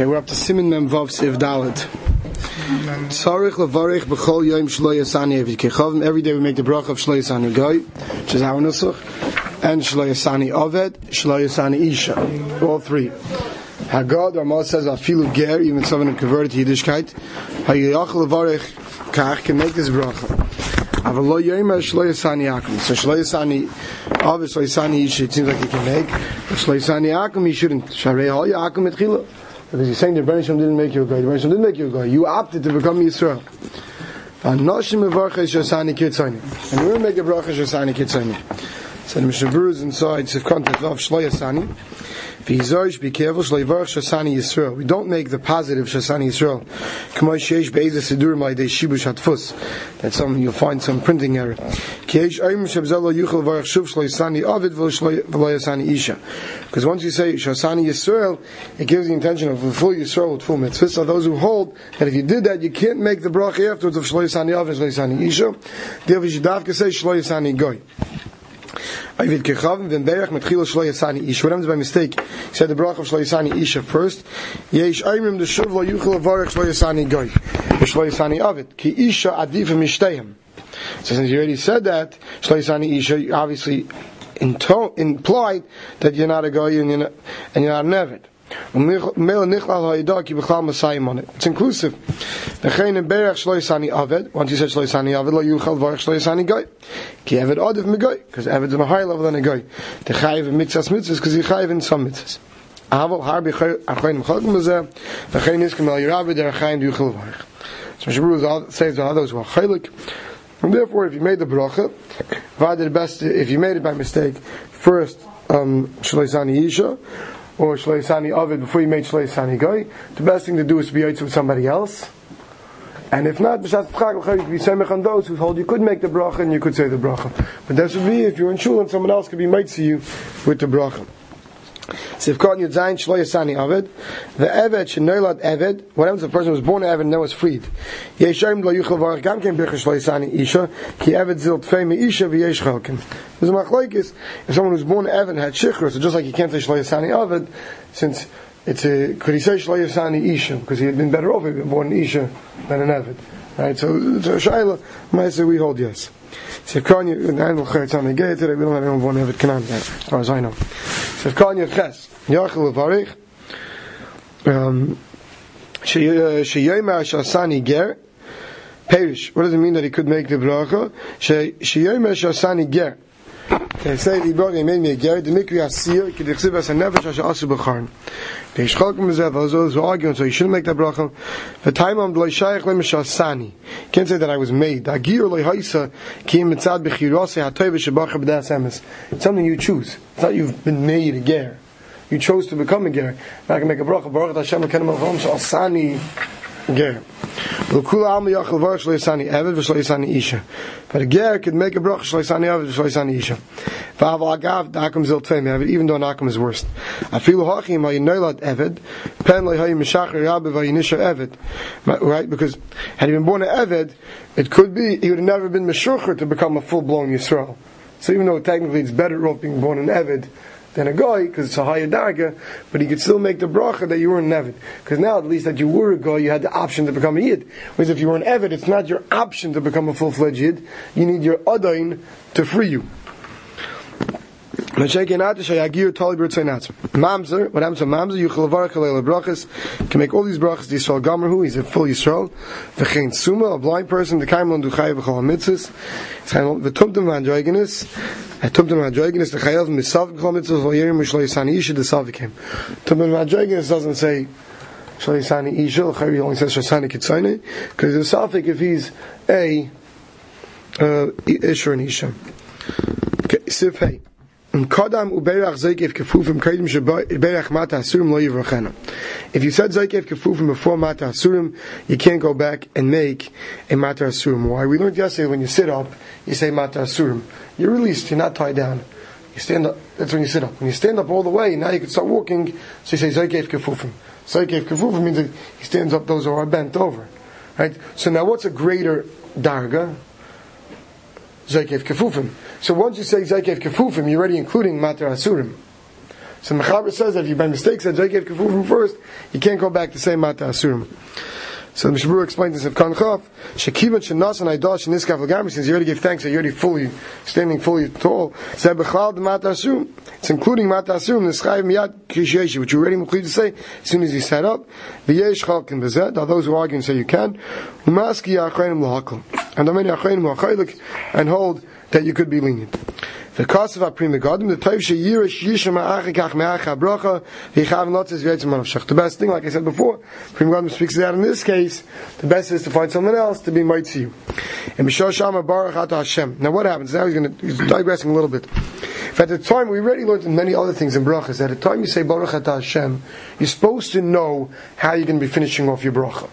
Okay, we're up to Simin Mem Vav Siv Dalet. Tzarich levarich b'chol yom shlo yasani evid. Every day we make the bracha of shlo yasani goy, which is our nusach, and shlo yasani oved, shlo yasani isha. All three. Hagad, Ramah says, afilu ger, even someone who converted to Yiddishkeit, hayayach levarich kach can make this bracha. Aval lo yomer shlo yasani akum. So shlo yasani oved, shlo isha, it seems like he can make. But shlo yasani akum, he shouldn't. Sharei hal yakum et chila. Because he's saying the Rebbeinu didn't make you a guy. The Rebbeinu didn't make you a guy. You opted to become Yisrael. And going to make a bracha shosani kitzoni. So the Mishnah Berurah is inside Sivkon Tetvav Shlo Yasani. V'yizorish, be careful, Shlo Yivarach Shosani Yisrael. We don't make the positive Shosani Yisrael. K'moy sheish be'ezah sidur ma'idei shibush hatfus. That's something you'll find some printing error. Ki'esh oim shebzelo yuchel varach shuv Shlo Yasani Ovid v'lo Yasani Isha. Because once you say Shosani Yisrael, it gives the intention of a full Yisrael with full mitzvahs. So those who hold that if you did that, you can't make the bracha afterwards of Shlo Yasani Ovid, Shlo Yasani Isha. Therefore, you should davka say Shlo Yasani Goy. Avid kechavim v'berach metchila shlo yasani ish. What happens by mistake? He said the bracha of shlo yasani isha first. Yesh aimrim the shuv lo yuchel avarach shlo yasani goy. Shlo yasani avid. Ki isha adif mishteyim. So since you already said that, shlo yasani isha, obviously implied that you're not a goy and you're not, and you're not an avid. It's inclusive. Once you said shloisani aved, lo yuchal varach shloisani goy. Ki aved odiv megoy, because aved's on a higher level than a goy. The chayiv in mitzvahs mitzvahs, because he chayiv in some mitzvahs. Har b'chayim chalkim b'zeh, v'chein iskem el yiravid der chayim yuchal varach. So Mishabru says to others who are chaylik, and therefore, if you made the bracha, the best, if you made it by mistake, first, um, shloisani yisha, or Shleisani Ovid before you made Shleisani Goy, the best thing to do is to be Yaitz with somebody else. And if not, B'shat Pchak, you could be Semech on those who hold you could make the bracha and you could say the bracha. But that would be if you're in shul and someone else could be made to you with the bracha. Sivkot Yud Zayin Shlo Yasani Aved. The Eved Shenoilad Eved. What happens if a person was born Eved and then was freed? Yeshayim Lo Yuchel Varach Gam Ken Bircha Shlo Yasani Isha. Ki Eved Zil Tfei Me Isha V'yesh Chalkin. There's a machlaikis. If someone who's born Eved had Shichra, so just like you can't say Shlo Yasani Aved, since it's a, could he say Shlo Yasani Isha? Because he had been better off if he had born Isha than an Eved. Right? So, so Shaila, might say we hold yes. Sivkanya, and I don't on the gate today, we don't have anyone born Eved Canaan as far as I know. Sivkanya Ches. Yachel Levarich. Um, Sheyoma Shasani Ger. Perish. What does it mean that he could make the bracha? Sheyoma Shasani Ger. They say the bracha made me a ger. The mikri asir. Ki dichsiv as a nefesh asher asu b'charn. Peish chalkim mizev. Those who argue, so you shouldn't make that bracha. The time of loy shayach lem shasani. Can't say that I was made. Agir loy haisa ki mitzad b'chirose hatoy v'shabacha b'das emes. It's something you choose. It's not you've been made a ger you chose to become a ger. Now I can make a bracha. Baruch Hashem Ekenim Avram Shalsani ger. L'kula Alma Yachal Baruch Shleisani Eved V'Shleisani Isha. But a ger could make a bracha Shleisani Eved V'Shleisani Isha. V'av Agav Dakum Zil Tvei Eved even though Nakum is worst. Afilu Hachim V'Yinoilad Eved Pen Le'Hayim Mishachar Rabbi V'Yinisha Eved. Right? Because had he been born an Eved, it could be he would have never been Meshucher to become a full blown Yisrael. So even though technically it's better off being born an Eved than a guy because it's a higher darga, but he could still make the bracha that you were an Evid. Because now, at least that you were a guy, you had the option to become a Yid. Whereas if you were an Evid, it's not your option to become a full fledged Yid. You need your Adain to free you. Mamzer, what happens to Mamzer? You can make all these brachas, the Yisrael Gomer, who he's a full Yisrael. V'chein Suma, a blind person, the Kaimon Duchai v'chol mitzvahs. V'tumtum v'androigenis, Tumtum v'androigenis, the Chayav misav v'chol mitzvahs, v'yerim v'shlo yisani isha, the Savikim. Tumtum v'androigenis doesn't say, Shlo yisani isha, Chayav only says Shasani kitzayne, because a Safik if he's a, uh, Isha and Isha. Sif hey. If you said zeikev kefufim before mata asurim, you can't go back and make a mata asurim. Why? We learned yesterday when you sit up, you say mata asurim. You're released, you're not tied down. You stand up, that's when you sit up. When you stand up all the way, now you can start walking, so you say zeikev kefufim. Zeikev kefufim means that he stands up, those who are bent over. Right? So now what's a greater darga? Zeikev kefufim. So once you say Zakev Kefufim, you're already including Matar Asurim. So Mechaber says that if you by mistake said Zakev Kefufim first, you can't go back to say Mata Asurim. So the Mishabur explains this of Kanchav, Shekivan Shenas and Aidash and Niskav Lagami, since you already give thanks that you're already fully, standing fully tall, said Bechal the Mata Asurim. It's including Mata Asurim, the Schayv Miyad Kisheshi, which you already included to say as soon as you set up. V'yesh Chalkin Bezet, are those who argue and say you can. Umaski Yachayim Lahakal. And the many Yachayim Lahakaylik, and hold that you could be lenient. The cost of our Pri Megadim, the toiv sheyirish yisham ha'achikach me'acha bracha, v'yichav notzes v'yetzim manavshach. The best thing, like I said before, Pri Megadim speaks that in this case, the best is to find someone else to be you. And b'shor shama baruch ata Hashem. Now what happens? Now he's going to, he's digressing a little bit. If at the time, we already learned many other things in brachas, at the time you say baruch ata Hashem, you're supposed to know how you're going to be finishing off your bracha.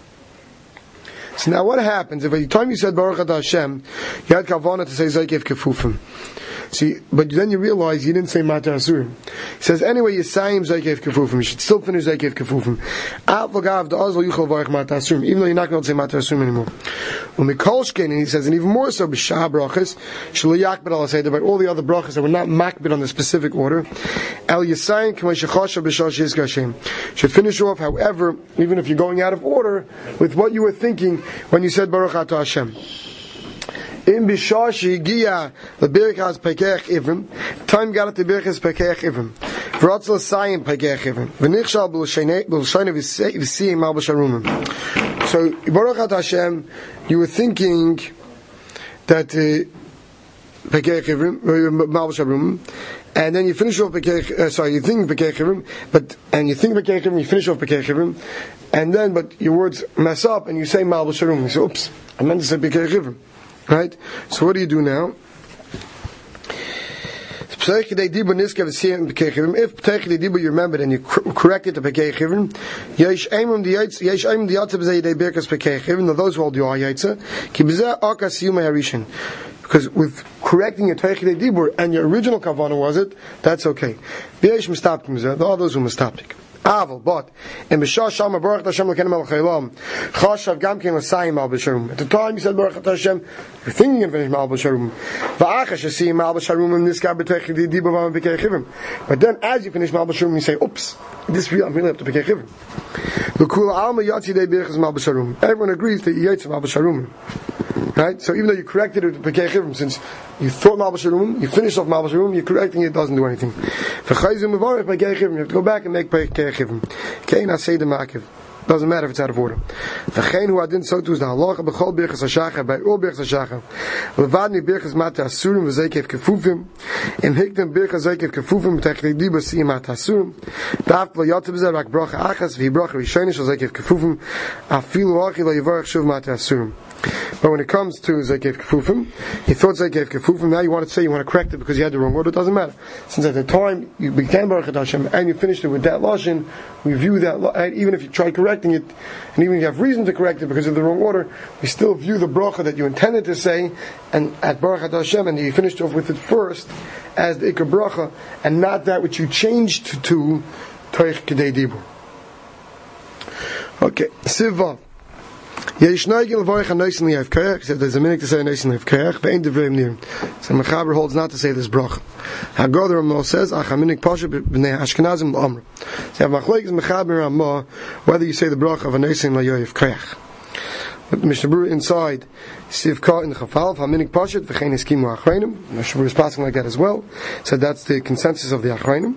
So now what happens if at the time you said Baruch Hashem, you had Kavana to say Zakev Kefufim. See, but then you realize you didn't say Mata Asurim. He says, anyway, you say Zakev Kefufim. You should still finish Zakev Kefufim. Av Vagav, the Ozal Yuchel Varech Mata Asurim. Even though you're not going to say Mata Asurim anymore. Mikolshkin, and he says, and even more so, B'Shah Brachas, Al Seder, but all the other brachas that were not makbet on the specific order. El Yisayim, K'may Shechosha B'Shah Shizka Hashem. Should finish off, however, even if you're going out of order, with what you were thinking when you said Baruch Ata Hashem. In Bishashi Gia the Birkas Pekech Ivrim, time got it the Birkas Pekech Ivrim. Vratzel Sayim Pekech Ivrim. V'nichshal b'l'shayne v'siyim al b'sharumim. So, Baruch Hashem, you were thinking that uh, Pekech Ivrim, Mal b'sharumim, and then you finish off Pekech, uh, sorry, you think Pekech Ivrim, but, and you think Pekech Ivrim, you finish off Pekech Ivrim, and then, but your words mess up and you say Mal b'sharumim. You oops, I meant to say Pekech Ivrim. Right? So what do you do now? If you remember and you correct it to Pekei Chivin, Yesh Eimim the Yesh Eimim the Yatzib Zei Dei Birkas Pekei those who hold the Ayatza, Ki B'zeh Akas Harishin. Because with correcting your Teichidei Dibur and your original Kavana was it, that's okay. The others who Mistaptik. Aval, but in Bishah Shama Baruch Hashem Lekenim El Chaylam, Chashav Gam L'Sayim Al B'Sharum. At the time you said Baruch Hashem, you're thinking of finishing Al B'Sharum. Va'achash Yasiyim Al B'Sharum and this guy B'Tech Di Di B'Vam B'Kei Chivim. But then as you finish Al B'Sharum, you say, oops, this real, I'm really up to B'Kei Chivim. L'Kula Alma Yatsi Dei Birchas Mal B'Sharum. Everyone agrees that you Yaitz Mal B'Sharum. Right? So even though you corrected it with Pekei Chivim, since you thought Mal B'Sharum, you finished off Mal B'Sharum, you're correcting it, doesn't do anything. V'chayzim Mevarech Pekei Chivim, you have to go back and make Pekei Chivim. Kein Asei Demakiv. Doesn't matter if it's out of order. V'chein hu adin so too is the halacha b'chol birchas hashacha, by all birchas hashacha. Levadni birchas mata asurim v'zekev kefufim, in hiktem birchas zekev kefufim, b'tech diba si mata asurim, daf lo yotzeb zeh rak bracha achas, v'hi bracha rishaynish shal zekev kefufim, afilu achi lo yivarech shuv mata asurim. But when it comes to Zekev Kefufim, he thought Zekev Kefufim, now you want to say you want to correct it because you had the wrong order, it doesn't matter. Since at the time you began Baruch Hashem and you finished it with that Lashon, we view that, and even if you try correcting it, and even if you have reason to correct it because of the wrong order, we still view the bracha that you intended to say, and at Baruch Hashem, and you finished off with it first, as the Ikar bracha, and not that which you changed to Toich Kedei Dibur. Okay, Sivav. Yesh noigel vorich an noisen liyev kerech. Said there's a minute to say noisen liyev kerech. Ve'en devreim nir. So Mechaber holds not to say this brach. Hagoder Ramah says, Ach aminik pasha b'nei Ashkenazim l'amr. So you have machloik is Mechaber Ramah whether you say the brach of a noisen liyev kerech. But Mishnah Berurah inside Sivka in the Chafal Haminik Pashat v'chein Eskimu Achreinim. Berurah is passing like that as well. So that's the consensus of the Achreinim.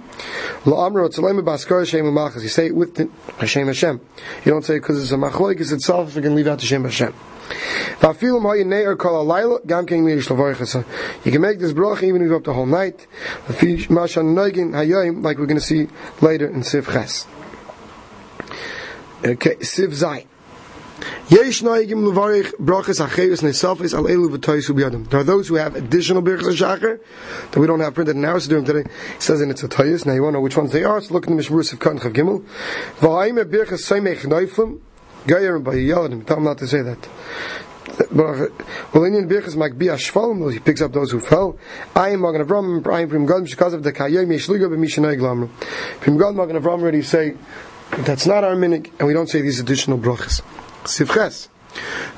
Lo Amro Tzalem Baskar Hashem Malchus. You say it with the Hashem Hashem. You don't say because it's a Machloik. It's itself. You can leave out the Hashem Hashem. You can make this bracha even if you up the whole night. Like we're going to see later in Siv Ches. Okay, Siv Zayin. Yesh noigim brachas nesafis al elu biyadim. There are those who have additional brachas shacher that we don't have printed in our doing today. It says in its a toyus. Now you want to know which ones they are. So look in the Mishmurus of Kan Chav Gimel. V'haim brachas seimech neiflim. Gayer by Yeladim. Tell him not to say that. Well, in Birchas Magbi Ashval, he picks up those who fell. I am Magen Avram, I am Prim Gadol, because of the Kayem Yeshliga b'Mishanay Glamru. Prim Gadol, Magen Avram already say that's not our minig, and we don't say these additional brachas. Sivches.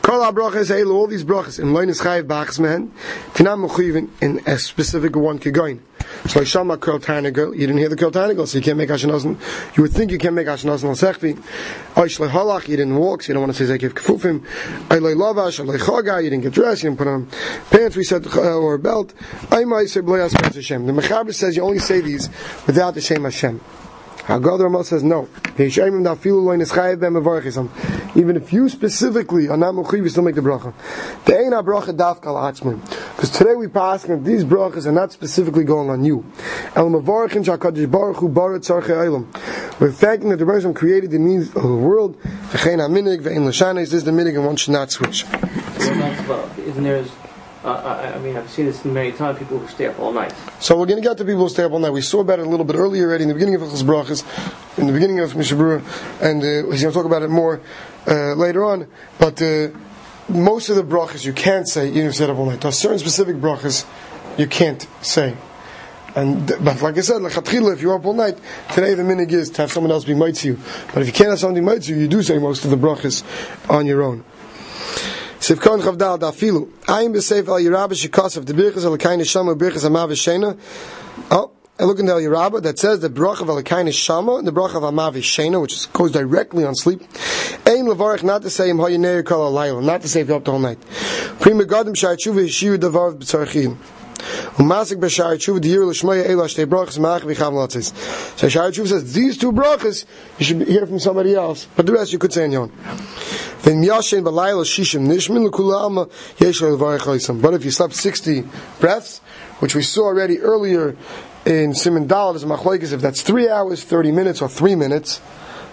Kol brachas elu, all these brachas, in loin is chayiv bachas mehen, finam mechuyivin in a specific one kegoin. So shama kol tarnagel, you didn't hear the kol tarnagel, so you can't make ashenosen. You would think you can make ashenosen al sechvi. Oish halach, you didn't walk, so you don't want to say zekiv kefufim. Oiloi lavash, oiloi chaga, you didn't get dressed, you didn't put on pants, we said, uh, or a belt. I might say b'loyas Hashem. The Mechaber says you only say these without the Shem Hashem. Haggadah Ramah says no. Even if you specifically are not mechuyev, you still make the bracha. The a bracha dafkal atzmin. Because today we pass that these brachas are not specifically going on you. El mavarchin shakadosh baruch hu barat tzarchei eilam. We're thanking that the Rebbe created the needs of the world. V'chein haminig v'ein l'shanis. This is the minig and one should not switch. Isn't there uh, I mean, I've seen this many times. People who stay up all night. So we're going to get to people who stay up all night. We saw about it a little bit earlier already in the beginning of Hilchos Brachas, in the beginning of Mishabura, and uh, he's going to talk about it more uh, later on. But uh, most of the brachas you can't say even if you stay up all night. There are certain specific brachas you can't say. And but like I said, like if you're up all night, today the minig is to have someone else be might you. But if you can't have somebody might you, you do say most of the brachas on your own. Sivkon Chavdal Dafilu. Ayin b'seif al Yerabah shekasav the birchas al kain shama birchas amav shena. Oh, I look into the Yerabah that says the brach of al kain shama and the brach of amav shena, which is, goes directly on sleep. Ayin levarich not to say im hayaneir kol alayla, not to say if you're up the whole night. Pri Megadim shayatchuva yishiru davar b'tzarchim. Brachas. So Shar Tshuva says these two brachas you should hear from somebody else, but the rest you could say on your own. Then b'layla shishim nishmin But if you slept sixty breaths, which we saw already earlier in Simon Dalet as machlekes, if that's three hours, thirty minutes, or three minutes,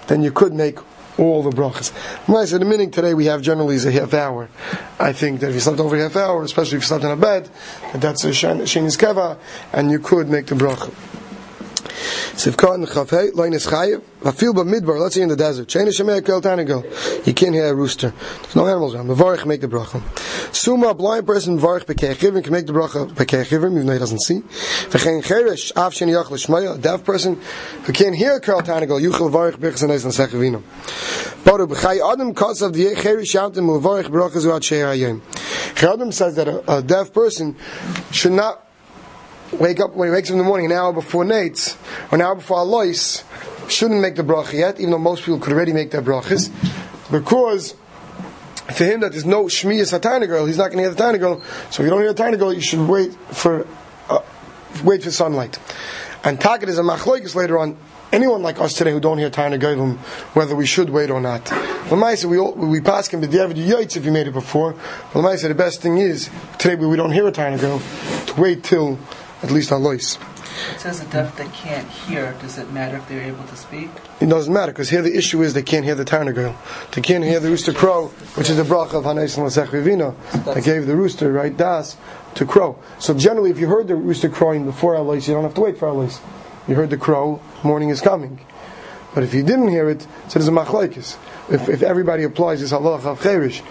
then you could make all the brachas. Nice. At the meaning today we have generally is a half hour. I think that if you slept over a half hour, especially if you slept in a bed, that that's a shenis keva, and you could make the bracha. Let's say in the desert, you can't hear a rooster. There's no animals around. Mevarich make the bracha. Suma, a blind person, Mevarich Bekei can make the bracha Bekei even though he doesn't see. A deaf person, who can't hear Kel Tanago, Yuchel Varich Bechas and Eis Sechevino. Baru B'chai Adam, of the Cheresh Yamtim, Mevarich Bracha Zuat Shei Hayim. Adam says that a, a deaf person should not wake up when he wakes up in the morning an hour before Nates or an hour before Alois shouldn't make the bracha yet, even though most people could already make their brachas, because for him that there's no shmiyas a girl, he's not going to hear the tiny girl. So if you don't hear the tiny girl, you should wait for uh, wait for sunlight. And taket is a machloikis later on. Anyone like us today who don't hear Tana Gailim, whether we should wait or not. Lamaisa, we all, we pass him the David Yates if you made it before. Lamaisa, the best thing is today we don't hear a Tana Gail to wait till at least on lois. It says a deaf that can't hear. Does it matter if they're able to speak? It doesn't matter because here the issue is they can't hear the Tarna girl. They can't hear the rooster crow, which is the bracha of Hanes and Lasech that gave the rooster right das to crow. So generally, if you heard the rooster crowing before Alois, you don't have to wait for Alois. You heard the crow, morning is coming. But if you didn't hear it, so there's a machlaikis. If, if everybody applies this halach of cherish,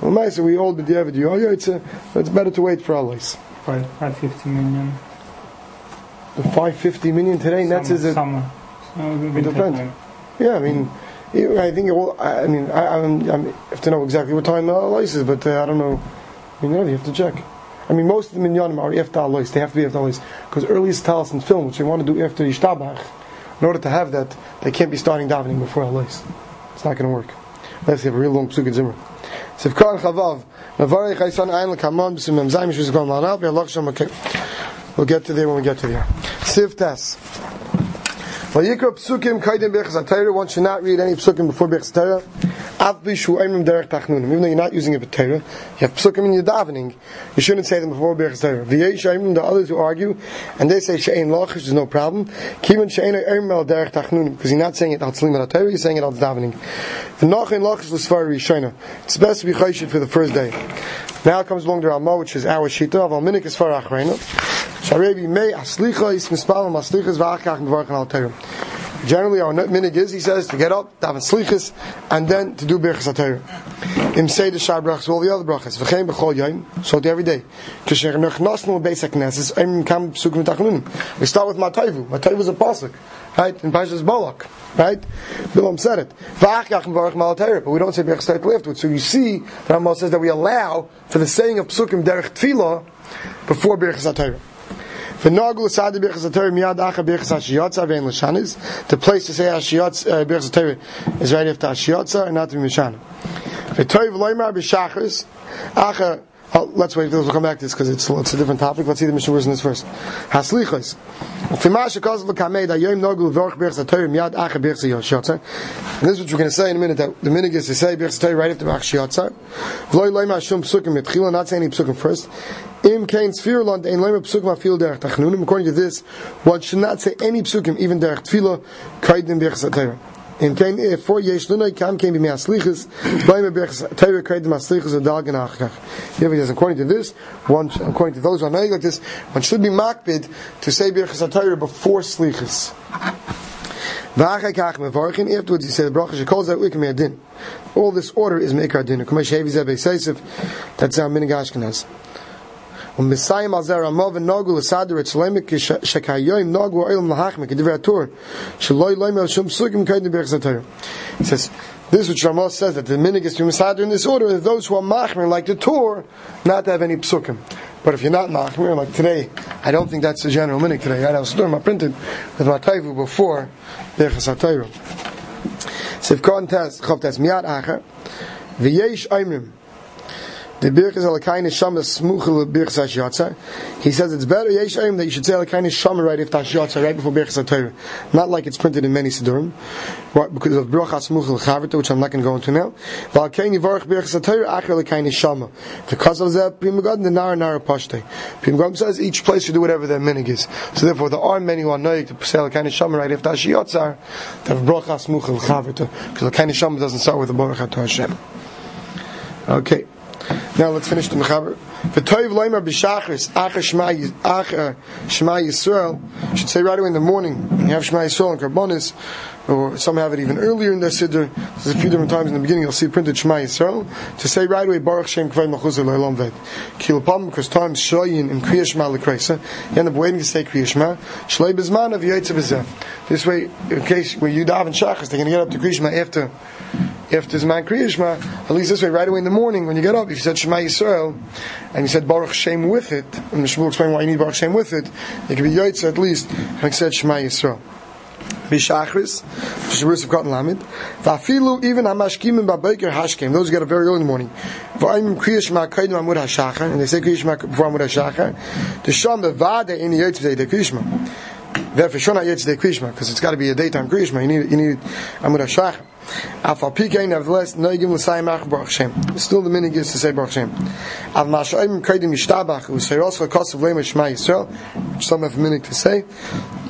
well, so we all the David, you oh yeah, it's, a, it's better to wait for Alois. Five, 550 million. The 550 million today, summer, that's is it. Summer. No, it depends. Yeah, I mean, I think it will, I mean, I, I'm, I'm, I have to know exactly what time lice is, but uh, I don't know. You know, you have to check. I mean, most of the minyanim are after alois. They have to be after alois because earliest talis and film, which they want to do after yishtabach, in order to have that, they can't be starting davening before alois. It's not going to work. Unless you have a real long psukkah zimmer. Sivkar chavav, navarei chaysan ayin l'kamon b'sim memzayim shviz gom l'anal b'yalach shem We'll get to there when we get to there. Siv Tes. Vayikra psukim kaidim bechas atayra. One should not read any psukim before bechas atayra. Av bishu aimim derech tachnunim. Even though you're not using a atayra, you have psukim in your davening. You shouldn't say them before bechas atayra. V'yesh aimim the others who argue, and they say she'ein lochish, there's no problem. Kivin she'ein aimim el derech tachnunim. Because you're not saying it al tzlim al atayra, you're saying it al davening. V'nochin lochish l'svar rishayna. It's best to be chayshit for the first day. Now comes along the Ramah, which is our shita of Alminik is far achreinu. Mei aslicha is aslichas v'achach mevarchan al. Generally, our minig is, he says, to get up, daven slichas, and then to do birchas atayr. Im say the shar brachas, all the other brachas. V'chein b'chol yom, so to every day. Kisher nechnasnu basic knesses, em kam psukim tachlunim. We start with Matayvu. Matayvu is a pasuk, right? In Pashas Balak, right? Bilam said it. V'ach yachim varach mal atayr, but we don't say birchas atayr afterwards. So you see, the Rambam says that we allow for the saying of psukim derech tefillah before birchas atayr. The place to say hashiyotza uh, birchas is right after hashiyotza and not to be mishana. Oh, let's wait. We'll come back to this because it's, it's a different topic. Let's see the mission words in this first. Haslichos. And this is what we're going to say in a minute. That the minute is to say right after loymar shum psukim mitchila. Not saying any psukim first. Im kain sfirland ein psukim derech tachnunim. According to this, one should not say any psukim, even derech tefillah, kaidin birchas atayr. Im kain if for yesh lunay kam came eh, b'mei aslichas, leimer birchas atayr kaidin aslichas adal genachkach. Here it is, according to this, one, according to those knowing like this, one should be makbid to say birchas atayr before slichas. V'achai kach mevarchin, afterwards he said, bracha shekol zeh uikim din. All this order is mekar din. Kumash hevi zeh beiseisiv, that's our minig Ashkenaz. ומסיים על זה רמה ונוגו לסדר אצלם שכהיום נוגו אילם להחמק כדברי התור שלא ילוים על שום סוגים כאלה ברכס התור He says this which Ramah says that the minig is to Masada in this order are those who are machmir like the Torah not to have any psukim but if you're not machmir like today I don't think that's the general minig today I have a printed with my taivu before Berchas HaTorah Sivkon Tes Chav Tes Miyad Acher V'yesh Aimrim the birchas alakayin shama smuchel birchas hashiyatza. He says it's better yesh that you should say alakayin shama right after hashiyatza, right before birchas haTorah. Not like it's printed in many siddurim, because of brachas smuchel chavita, which I'm not going to go into now. Valakayin yivarach birchas haTorah acher alakayin shama. Because of that, Pri Megadim the nara nara pashte. Pri Megadim says each place should do whatever their minig is. So therefore, there are many who are noig to say alakayin shama right after hashiyatza, to have brachas smuchel chavita, because alakayin shama doesn't start with the baruch Hashem. Okay. Now let's finish the mechaber. V'toiv loimer b'shachris acher shema Yisrael should say right away in the morning. You have shema Yisrael and karbonis, or some have it even earlier in their siddur. There's a few different times in the beginning. You'll see printed shema Yisrael to say right away Baruch Shem Kvay Machuzah Lo'olam Ved. Kilapam because times shoyin in Kriya Shema L'Kreisa. You end up waiting to say Kriya Shema. Shlei Bezman of Yaitzav. This way, in case where you daven shachris, they're going to get up to Kriya Shema after after Zman Kriya Shema, at least this way, right away in the morning when you get up, if you said Shema Yisrael, and you said Baruch Shem with it, and the Shmuel explain why you need Baruch Shem with it, it can be Yaitza at least, and having said Shema Yisrael. Bishachris, Shabbos of Cotton Lamed, Vafilu even Hamashkim and Babaker Hashkim, those who get up very early in the morning. V'ayim Kriya Shema Kaidim Amud HaShachar, and they say Kriya Shema before Amud HaShachar, the Sham Bevade in the Yaitza the Kriya Shema. Therefore, Shona Yaitza Kriya Shema, because it's got to be a daytime Kriya Shema, you need, you need Amud HaShachar. Afal Pikein, nevertheless, Noigim L'sayim Ach Baruch Shem. Still the minig is to say Baruch Shem. Av Masha'im Kaidim Yishtabach, U'Seiros Chakos of Leimer Shema Yisrael, which some have a minig to say.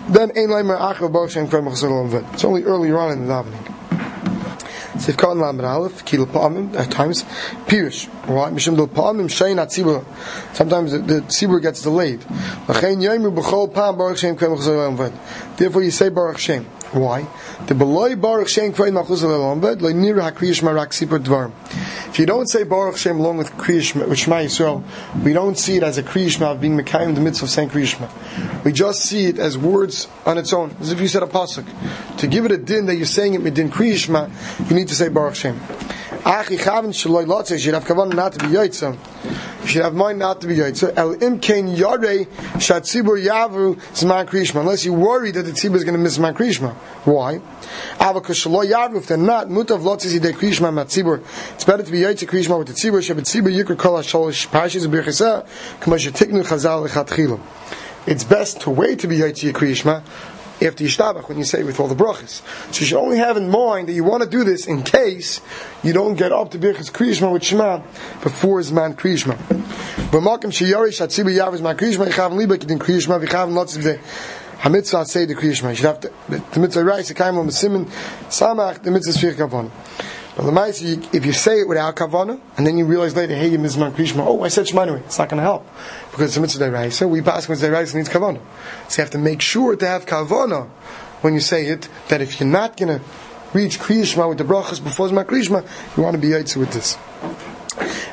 Then Ein Leimer Ach Baruch Shem Kvay Machzor Ved. It's only earlier on in the davening. Lamed Aleph, Pa'amim, at times. Why? Mishim Dil Pa'amim, Shein Atzibur. Sometimes the, the Tzibur gets delayed. L'chein B'chol Pa'am Baruch Shem Machzor Ved. Therefore you say Baruch Shem. Why? The beloy Baruch Shem Machuz Lelombed Lo Nir HaKriyish Marak Sipur Dvar. If you don't say Baruch Shem along with Kriyish with Shema Yisrael, we don't see it as a Kriyishma of being Mekayim the midst of saying Kriyishma. We just see it as words on its own, as if you said a pasuk. To give it a din that you're saying it midin Kriyishma, you need to say Baruch Shem. Achi Chavin Shaloi Lotze, you should have kavan not to be Yaitza. You should have mind not to be Yaitza. El Imkein Yarei Shatzibur Yavu Zman Kriyishma. Unless you worry that the tzibur is going to miss Zman Kriyishma. Why? Avakas Shaloi Yavu, if they're not, Mutav Lotze Zidei Kriyishma Mat Tzibur. It's better to be Yaitza Kriyishma with the tzibur. Shabbat Tzibur Yikr Kol HaSholosh Parashis B'Cheseh K'ma Shetiknu Chazal Lechatchilam. It's best to wait to be Yaitza Kriyishma after Yishtabach when you say with all the brachas. So you should only have in mind that you want to do this in case you don't get up to Birchas Kriyishma with Shema before Zman Kriyishma. B'makim sheyari shatzibu yav Zman Kriyishma yichav liba kedin Kriyishma v'chav notziv de hamitzvah say the Kriyishma. You should have to, the, mitzvah rice, the kaim on the simen, samach, the mitzvah sfir kavon. But the mice, if you say it without kavana, and then you realize later, hey, you mizman krishma, oh, I said anyway. It's not going to help because it's a mitzvah deraisa. We pass when deraisa needs kavana. So you have to make sure to have kavana when you say it. That if you're not going to reach kriyishma with the brachas before zman krishma, you want to be yaitz with this.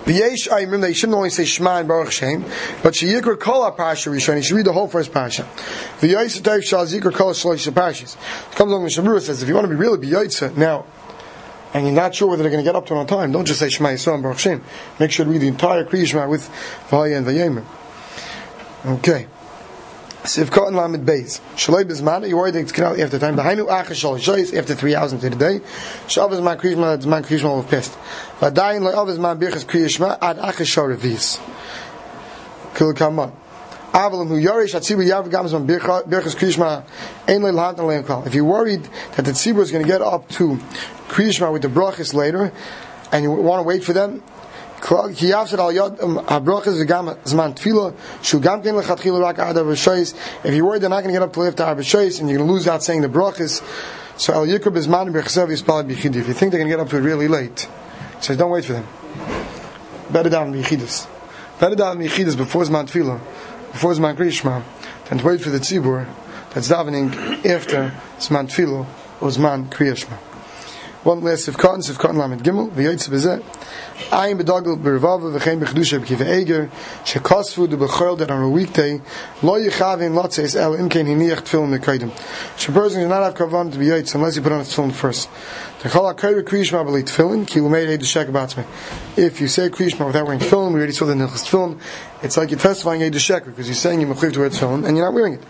V'yesh ayimrim, they shouldn't only say Shema and Baruch Shem, but sheyikra kol ha-parasha rishon, you should read the whole first parasha. V'yesh atayv shal zikra kol ha-shlosh parashas. It comes along, the Shabura says, if you want to be really be yaitza now, and you're not sure whether they're going to get up to it on time, don't just say Shema Yisrael and Baruch Shem. Make sure to read the entire Kriya Shema with V'haya and V'yemer. Okay. Sivkot and Lamed Beis. Shaloi Bizman, you worried that it's after time. The Hainu Acha Shal after three hours into the day. Shav is Man Kriya Shema, it's Man Kriya Shema of pest. Vadayin Le'ov is Man Birchas Kriya Shema, ad Acha Shal Revis. Kil Kaman. If you're worried that the tzibur is going to get up to krishma with the brachas later, and you want to wait for them, um, if you're worried they're not going to get up to lift arbashais and you're going to lose out saying the brachas, so al yikub is man bechsev is. If you think they're going to get up to it really late, says don't wait for them. Better down bichidis. Better down bichidis before zman tefila before zman krishma than wait for the tzibur that's davening after zman tefillah or zman kriyashma one last sivkatan sivkatan lamed gimel v'yotze b'zeh Ayin bedogel bervav v'chein b'chedusha b'kiv eger shekosfu du b'chol that on a weekday lo yichavin lotzes el imkein hiniach tefillin mekaydim. So a person does not have kavan to be yaitz unless you put on his tefillin first. The chol ha-kayri kriyishma b'li tefillin ki lumei eid shek batzme. If you say kriyishma without wearing tefillin, we already saw the nilchas tefillin, it's like you're testifying eid shek because you're saying you're mechiv to wear tefillin and you're not wearing it.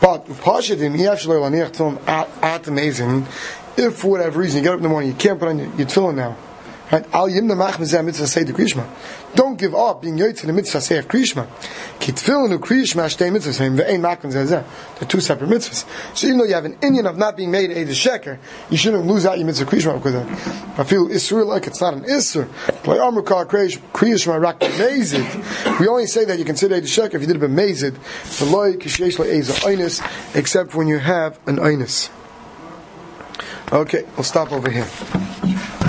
But pashadim he actually laniach tefillin at, at amazing. If for whatever reason you get up in the morning, you can't put on your, your tefillin now Right? Al yimna mach mitzvah say the krishma. Don't give up being yoytz in the mitzvah say of krishma. Ki tefillin krishma shtei mitzvah zeh They're two separate mitzvahs. So even though you have an Indian of not being made a sheker, you shouldn't lose out your mitzvah krishma because uh, I feel isur like it's not an isur. Like amrukar krishma rak mezid. We only say that you consider a sheker if you did it b'mezid. The loy kishesh lo except when you have an einus. Okay, we'll stop over here.